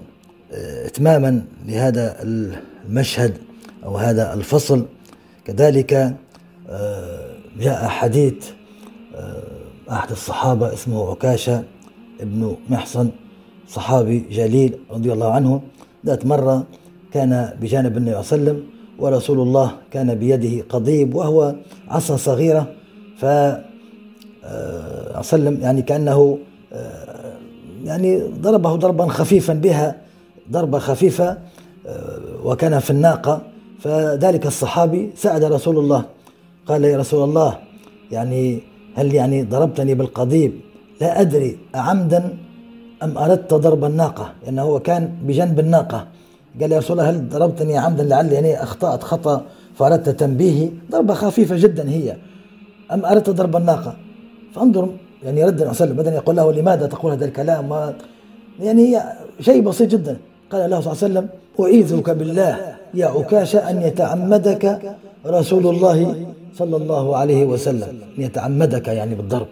إتماما لهذا المشهد أو هذا الفصل كذلك جاء حديث أحد الصحابة اسمه عكاشة ابن محصن صحابي جليل رضي الله عنه ذات مرة كان بجانب النبي صلى الله عليه وسلم ورسول الله كان بيده قضيب وهو عصا صغيرة ف وسلم يعني كأنه يعني ضربه ضربا خفيفا بها ضربة خفيفة وكان في الناقة. فذلك الصحابي سأل رسول الله قال يا رسول الله يعني هل يعني ضربتني بالقضيب؟ لا أدري أعمدا أم أردت ضرب الناقة؟ لأنه هو كان بجنب الناقة. قال يا رسول الله هل ضربتني عمدا؟ لعلي يعني أخطأت خطأ فأردت تنبيهي. ضربة خفيفة جدا هي. أم أردت ضرب الناقة؟ فانظر يعني رد النبي صلى الله عليه وسلم يقول له لماذا تقول هذا الكلام؟ يعني هي شيء بسيط جدا. قال له صلى الله عليه وسلم أعيذك بالله يا عكاشة أن يتعمدك رسول الله صلى الله عليه وسلم. أن يتعمدك يعني بالضرب.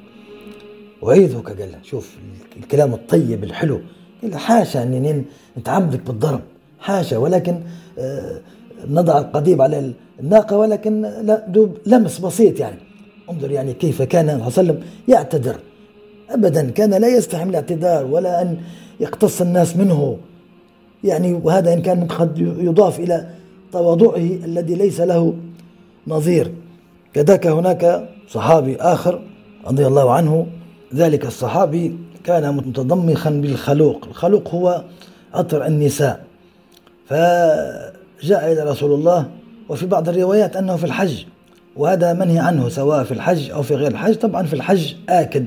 أعيذك قال شوف الكلام الطيب الحلو. قال حاشا أني نتعمدك بالضرب. حاشا ولكن آه، نضع القضيب على الناقة ولكن لا دوب لمس بسيط يعني. انظر يعني كيف كان صلى الله عليه وسلم يعتذر. أبدا كان لا يستحم الاعتذار ولا أن يقتص الناس منه. يعني وهذا إن كان قد يضاف إلى تواضعه الذي ليس له نظير. كذاك هناك صحابي آخر رضي الله عنه ذلك الصحابي كان متضمخا بالخلوق. الخلوق هو عطر النساء. فجاء إلى رسول الله وفي بعض الروايات أنه في الحج. وهذا منهي عنه سواء في الحج أو في غير الحج. طبعا في الحج آكد.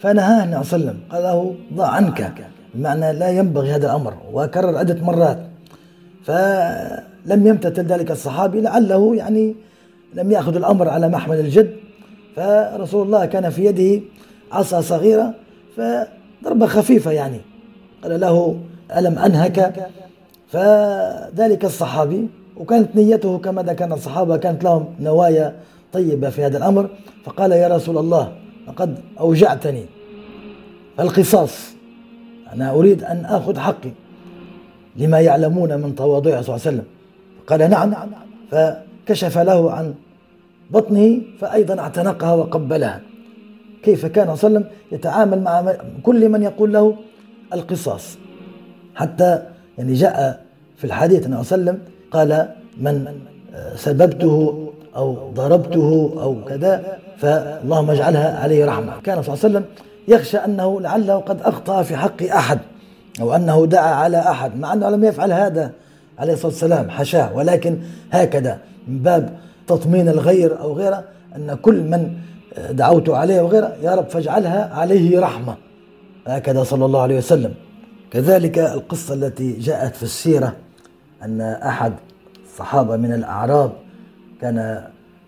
فنهاه النبي صلى الله عليه وسلم قال له ضع عنك. بمعنى لا ينبغي هذا الأمر وكرر عدة مرات. فلم يمتثل ذلك الصحابي لعله يعني لم يأخذ الأمر على محمل الجد. فرسول الله كان في يده عصا صغيرة فضربة خفيفة يعني. قال له ألم أنهك؟ فذلك الصحابي وكانت نيته كما ذكرنا الصحابة كانت لهم نوايا طيبة في هذا الأمر. فقال يا رسول الله لقد أوجعتني القصاص. أنا أريد أن آخذ حقي لما يعلمون من تواضعه صلى الله عليه وسلم. قال نعم. فكشف له عن بطنه فأيضا اعتنقها وقبلها. كيف كان صلى الله عليه وسلم؟ يتعامل مع كل من يقول له القصاص. حتى يعني جاء في الحديث صلى الله عليه وسلم قال من سببته أو ضربته أو كذا فاللهم اجعلها عليه رحمة. كان صلى الله عليه وسلم يخشى أنه لعله قد أخطأ في حق أحد أو أنه دعا على أحد مع أنه لم يفعل هذا عليه الصلاة والسلام حشاه. ولكن هكذا من باب تطمين الغير أو غيره أن كل من دعوت عليه وغيره يا رب فاجعلها عليه رحمة. هكذا صلى الله عليه وسلم. كذلك القصة التي جاءت في السيرة أن أحد الصحابة من الأعراب كان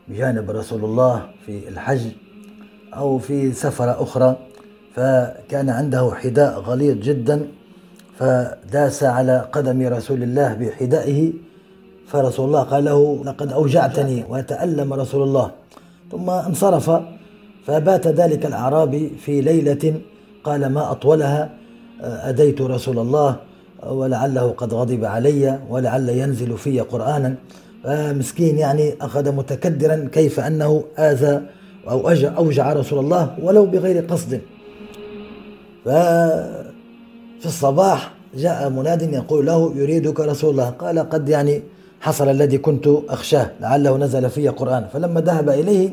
بجانب رسول الله في الحج أو في سفرة أخرى فكان عنده حذاء غليظ جدا فداس على قدم رسول الله بحذائه فرسول الله قال له لقد أوجعتني وتألم رسول الله. ثم انصرف فبات ذلك الأعرابي في ليلة قال ما أطولها؟ أديت رسول الله ولعله قد غضب علي ولعل ينزل في قرآنا. فمسكين يعني أخذ متكدرا كيف أنه آذى أو أوجع رسول الله ولو بغير قصد. ففي الصباح جاء مناد يقول له يريدك رسول الله. قال قد يعني حصل الذي كنت أخشاه لعله نزل في قرآن. فلما ذهب إليه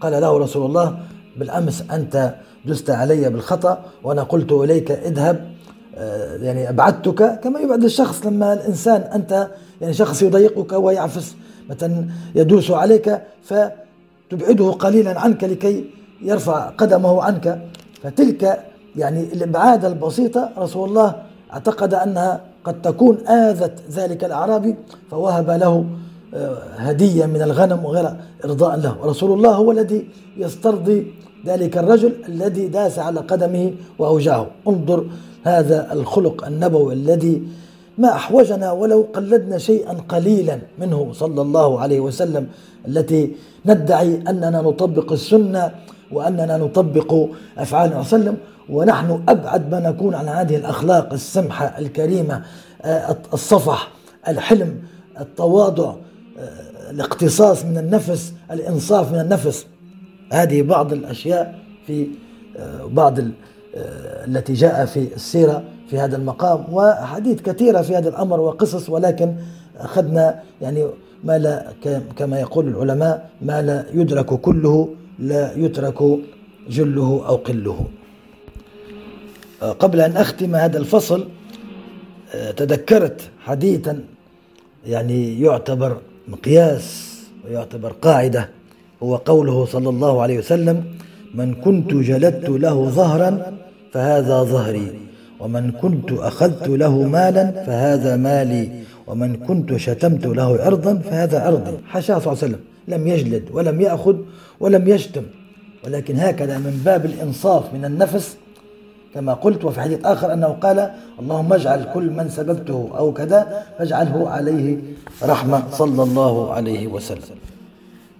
قال له رسول الله بالأمس أنت دست علي بالخطأ وأنا قلت إليك اذهب آه، يعني أبعدتك كما يبعد الشخص لما الإنسان أنت يعني شخص يضايقك ويعفس مثلا يدوس عليك فتبعده قليلا عنك لكي يرفع قدمه عنك. فتلك يعني الإبعاد البسيطة رسول الله اعتقد أنها قد تكون آذت ذلك الأعرابي فوهب له آه، هدية من الغنم وغيرها إرضاء له. ورسول الله هو الذي يسترضي ذلك الرجل الذي داس على قدمه وأوجعه. انظر هذا الخلق النبوي الذي ما أحوجنا ولو قلدنا شيئا قليلا منه صلى الله عليه وسلم التي ندعي أننا نطبق السنة وأننا نطبق أفعال وسلم ونحن أبعد ما نكون عن هذه الأخلاق السمحة الكريمة آه، الصفح الحلم التواضع آه، الاقتصاص من النفس الإنصاف من النفس. هذه بعض الأشياء في آه، بعض التي جاء في السيرة في هذا المقام وحديث كثيرة في هذا الأمر وقصص ولكن أخذنا يعني ما لا كما يقول العلماء ما لا يدرك كله لا يترك جله أو قله. قبل أن أختم هذا الفصل تذكرت حديثا يعني يعتبر مقياس ويعتبر قاعدة. هو قوله صلى الله عليه وسلم من كنت جلدت له ظهرا فهذا ظهري. ومن كنت أخذت له مالا فهذا مالي. ومن كنت شتمت له عرضا فهذا عرضي. حاشاه صلى الله عليه وسلم. لم يجلد ولم يأخذ ولم يشتم. ولكن هكذا من باب الإنصاف من النفس كما قلت وفي حديث آخر أنه قال اللهم اجعل كل من سببته أو كذا فاجعله عليه رحمة. صلى الله عليه وسلم.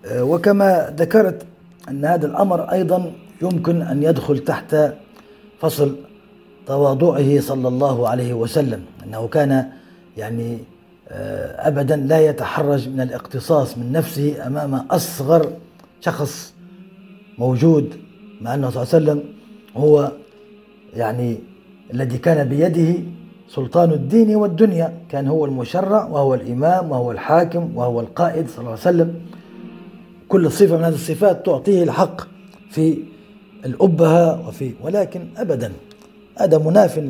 آه، وكما ذكرت أن هذا الأمر أيضا يمكن أن يدخل تحت فصل تواضعه صلى الله عليه وسلم أنه كان يعني آه، أبدا لا يتحرج من الاقتصاص من نفسه أمام أصغر شخص موجود مع أنه صلى الله عليه وسلم هو يعني الذي كان بيده سلطان الدين والدنيا كان هو المشرع وهو الإمام وهو الحاكم وهو القائد صلى الله عليه وسلم. كل صفة من هذه الصفات تعطيه الحق في الأبهة وفي ولكن أبدا. هذا مناف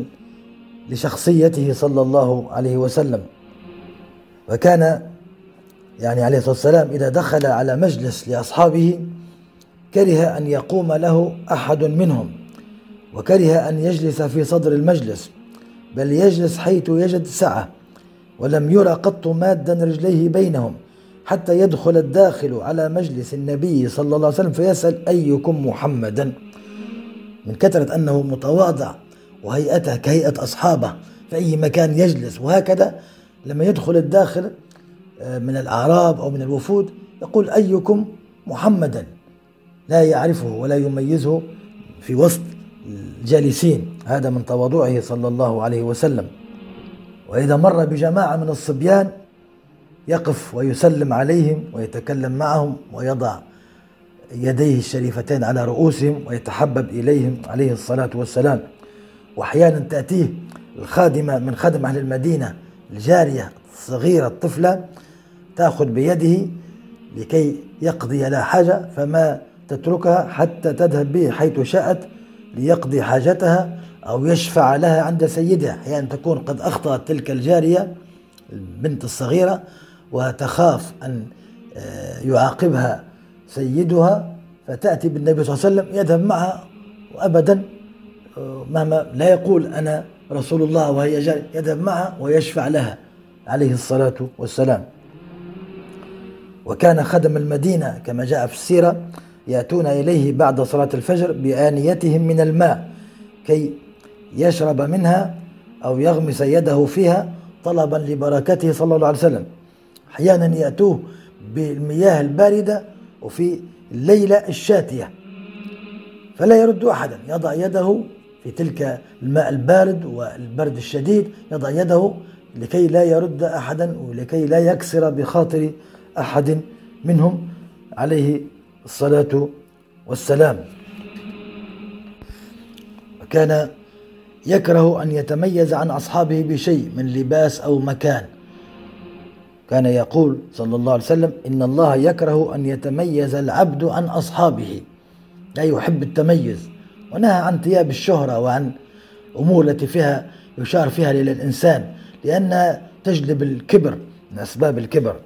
لشخصيته صلى الله عليه وسلم. وكان يعني عليه الصلاة والسلام إذا دخل على مجلس لأصحابه كره أن يقوم له أحد منهم وكره أن يجلس في صدر المجلس بل يجلس حيث يجد سعة ولم يرى قط مادا رجليه بينهم. حتى يدخل الداخل على مجلس النبي صلى الله عليه وسلم فيسأل أيكم محمدا. من كثرة أنه متواضع وهيئته كهيئة أصحابه في أي مكان يجلس وهكذا لما يدخل الداخل آه، من الأعراب أو من الوفود يقول أيكم محمدا. لا يعرفه ولا يميزه في وسط الجالسين. هذا من تواضعه صلى الله عليه وسلم. وإذا مر بجماعة من الصبيان يقف ويسلم عليهم ويتكلم معهم ويضع يديه الشريفتين على رؤوسهم ويتحبب إليهم عليه الصلاة والسلام. وأحيانا تأتيه الخادمة من خدم أهل المدينة الجارية الصغيرة الطفلة تأخذ بيده لكي يقضي لها حاجة فما تتركها حتى تذهب به حيث شاءت ليقضي حاجتها أو يشفع لها عند سيدها. أحيانا يعني تكون قد أخطأت تلك الجارية البنت الصغيرة وتخاف أن آه، يعاقبها سيدها فتأتي بالنبي صلى الله عليه وسلم يذهب معها وأبدا آه، مهما لا يقول أنا رسول الله وهي جارية يذهب معها ويشفع لها عليه الصلاة والسلام. وكان خدم المدينة كما جاء في السيرة يأتون إليه بعد صلاة الفجر بآنيتهم من الماء كي يشرب منها أو يغمس يده فيها طلبا لبركته صلى الله عليه وسلم. أحيانا يأتوه بالمياه الباردة وفي الليلة الشاتية. فلا يرد أحدا. يضع يده في تلك الماء البارد والبرد الشديد. يضع يده لكي لا يرد أحدا ولكي لا يكسر بخاطر أحد منهم. عليه الصلاة والسلام. وكان يكره أن يتميز عن أصحابه بشيء من لباس أو مكان. كان يقول صلى الله عليه وسلم إن الله يكره أن يتميز العبد عن أصحابه. لا يحب التميز. ونهى عن ثياب الشهرة وعن أمور التي فيها يشار فيها للإنسان لأنها تجلب الكبر من أسباب الكبر.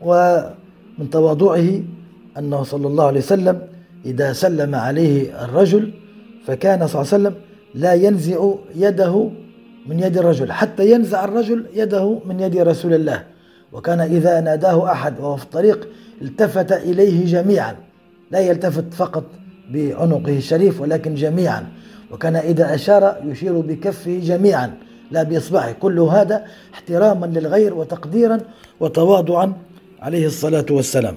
ومن تواضعه أنه صلى الله عليه وسلم إذا سلم عليه الرجل فكان صلى الله عليه وسلم لا ينزع يده من يد الرجل حتى ينزع الرجل يده من يد رسول الله. وكان إذا ناداه أحد وهو في الطريق التفت إليه جميعا. لا يلتفت فقط بعنقه الشريف ولكن جميعا. وكان إذا أشار يشير بكفه جميعا. لا بإصبعه. كل هذا احتراما للغير وتقديرا وتواضعا عليه الصلاة والسلام.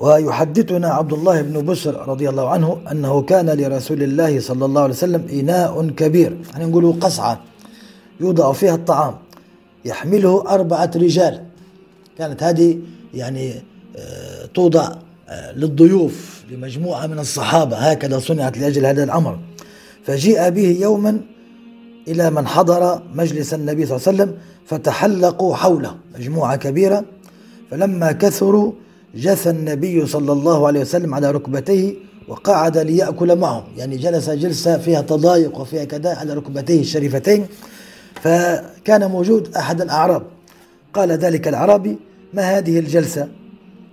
ويحدثنا عبد الله بن بشر رضي الله عنه أنه كان لرسول الله صلى الله عليه وسلم إناء كبير. يعني نقول قصعة يوضع فيها الطعام. يحمله أربعة رجال. كانت هذه يعني آه، توضع آه، للضيوف لمجموعة من الصحابة. هكذا صنعت لأجل هذا الأمر. فجيء به يوما إلى من حضر مجلس النبي صلى الله عليه وسلم فتحلقوا حوله مجموعة كبيرة. فلما كثروا جثى النبي صلى الله عليه وسلم على ركبتيه وقعد ليأكل معهم يعني جلس جلسة فيها تضايق وفيها كذا على ركبتيه الشريفتين. فكان موجود أحد الأعراب. قال ذلك الأعرابي ما هذه الجلسة؟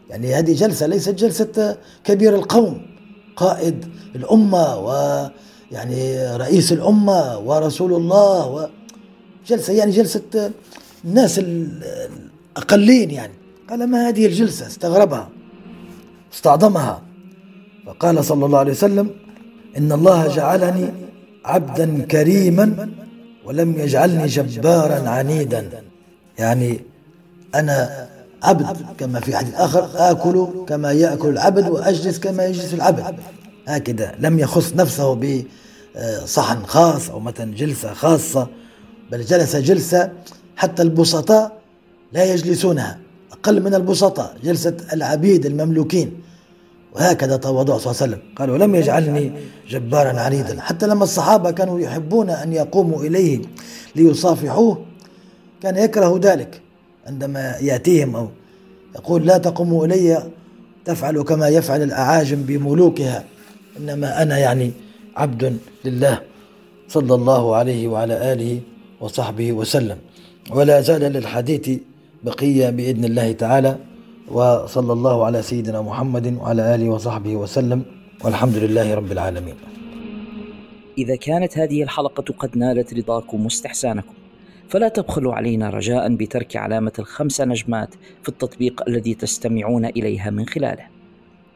يعني هذه جلسة ليست جلسة كبير القوم قائد الأمة ويعني رئيس الأمة ورسول الله و جلسة يعني جلسة الناس الأقلين يعني. قال ما هذه الجلسة؟ استغربها استعظمها. فقال صلى الله عليه وسلم إن الله جعلني عبدا كريما ولم يجعلني جبارا عنيدا. يعني أنا عبد كما في حديث آخر آكل كما يأكل العبد وأجلس كما يجلس العبد. هكذا لم يخص نفسه بصحن خاص أو مثلا جلسة خاصة بل جلس جلسة حتى البسطاء لا يجلسونها أقل من البسطاء جلسة العبيد المملوكين. وهكذا تواضع صلى الله عليه وسلم. قال ولم يجعلني جبارا عنيدا. حتى لما الصحابة كانوا يحبون أن يقوموا إليه ليصافحوه كان يكره ذلك. عندما يأتيهم أو يقول لا تقوموا إلي تفعل كما يفعل الأعاجم بملوكها. إنما أنا يعني عبد لله صلى الله عليه وعلى آله وصحبه وسلم. ولا زال للحديث بقية بإذن الله تعالى. وصلى الله على سيدنا محمد وعلى آله وصحبه وسلم والحمد لله رب العالمين. إذا كانت هذه الحلقة قد نالت رضاكم واستحسانكم فلا تبخلوا علينا رجاء بترك علامة الخمس نجمات في التطبيق الذي تستمعون إليها من خلاله.